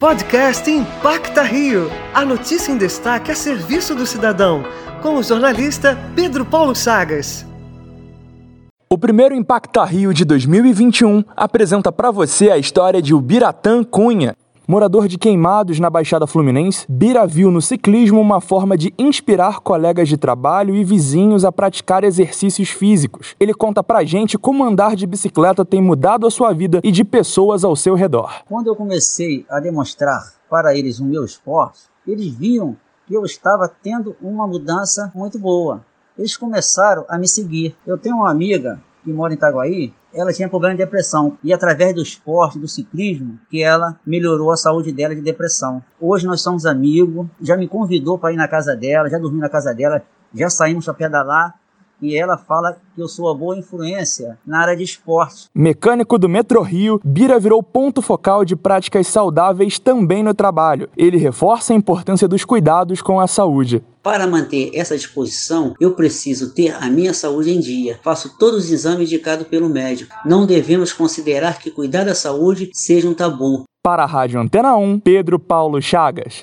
Podcast Impacta Rio. A notícia em destaque a serviço do cidadão. Com o jornalista Pedro Paulo Chagas. O primeiro Impacta Rio de 2021 apresenta para você a história de Ubiratã Cunha, Morador de Queimados, na Baixada Fluminense, Bira viu no ciclismo uma forma de inspirar colegas de trabalho e vizinhos a praticar exercícios físicos. Ele conta pra gente como andar de bicicleta tem mudado a sua vida e de pessoas ao seu redor. Quando eu comecei a demonstrar para eles o meu esporte, eles viam que eu estava tendo uma mudança muito boa. Eles começaram a me seguir. Eu tenho uma amiga que mora em Itaguaí, ela tinha problema de depressão. E através do esporte, do ciclismo, que ela melhorou a saúde dela de depressão. Hoje nós somos amigos, já me convidou para ir na casa dela, já dormi na casa dela, já saímos para pedalar e ela fala que eu sou uma boa influência na área de esporte. Mecânico do Metro Rio, Bira virou ponto focal de práticas saudáveis também no trabalho. Ele reforça a importância dos cuidados com a saúde. Para manter essa disposição, eu preciso ter a minha saúde em dia. Faço todos os exames indicados pelo médico. Não devemos considerar que cuidar da saúde seja um tabu. Para a Rádio Antena 1, Pedro Paulo Chagas.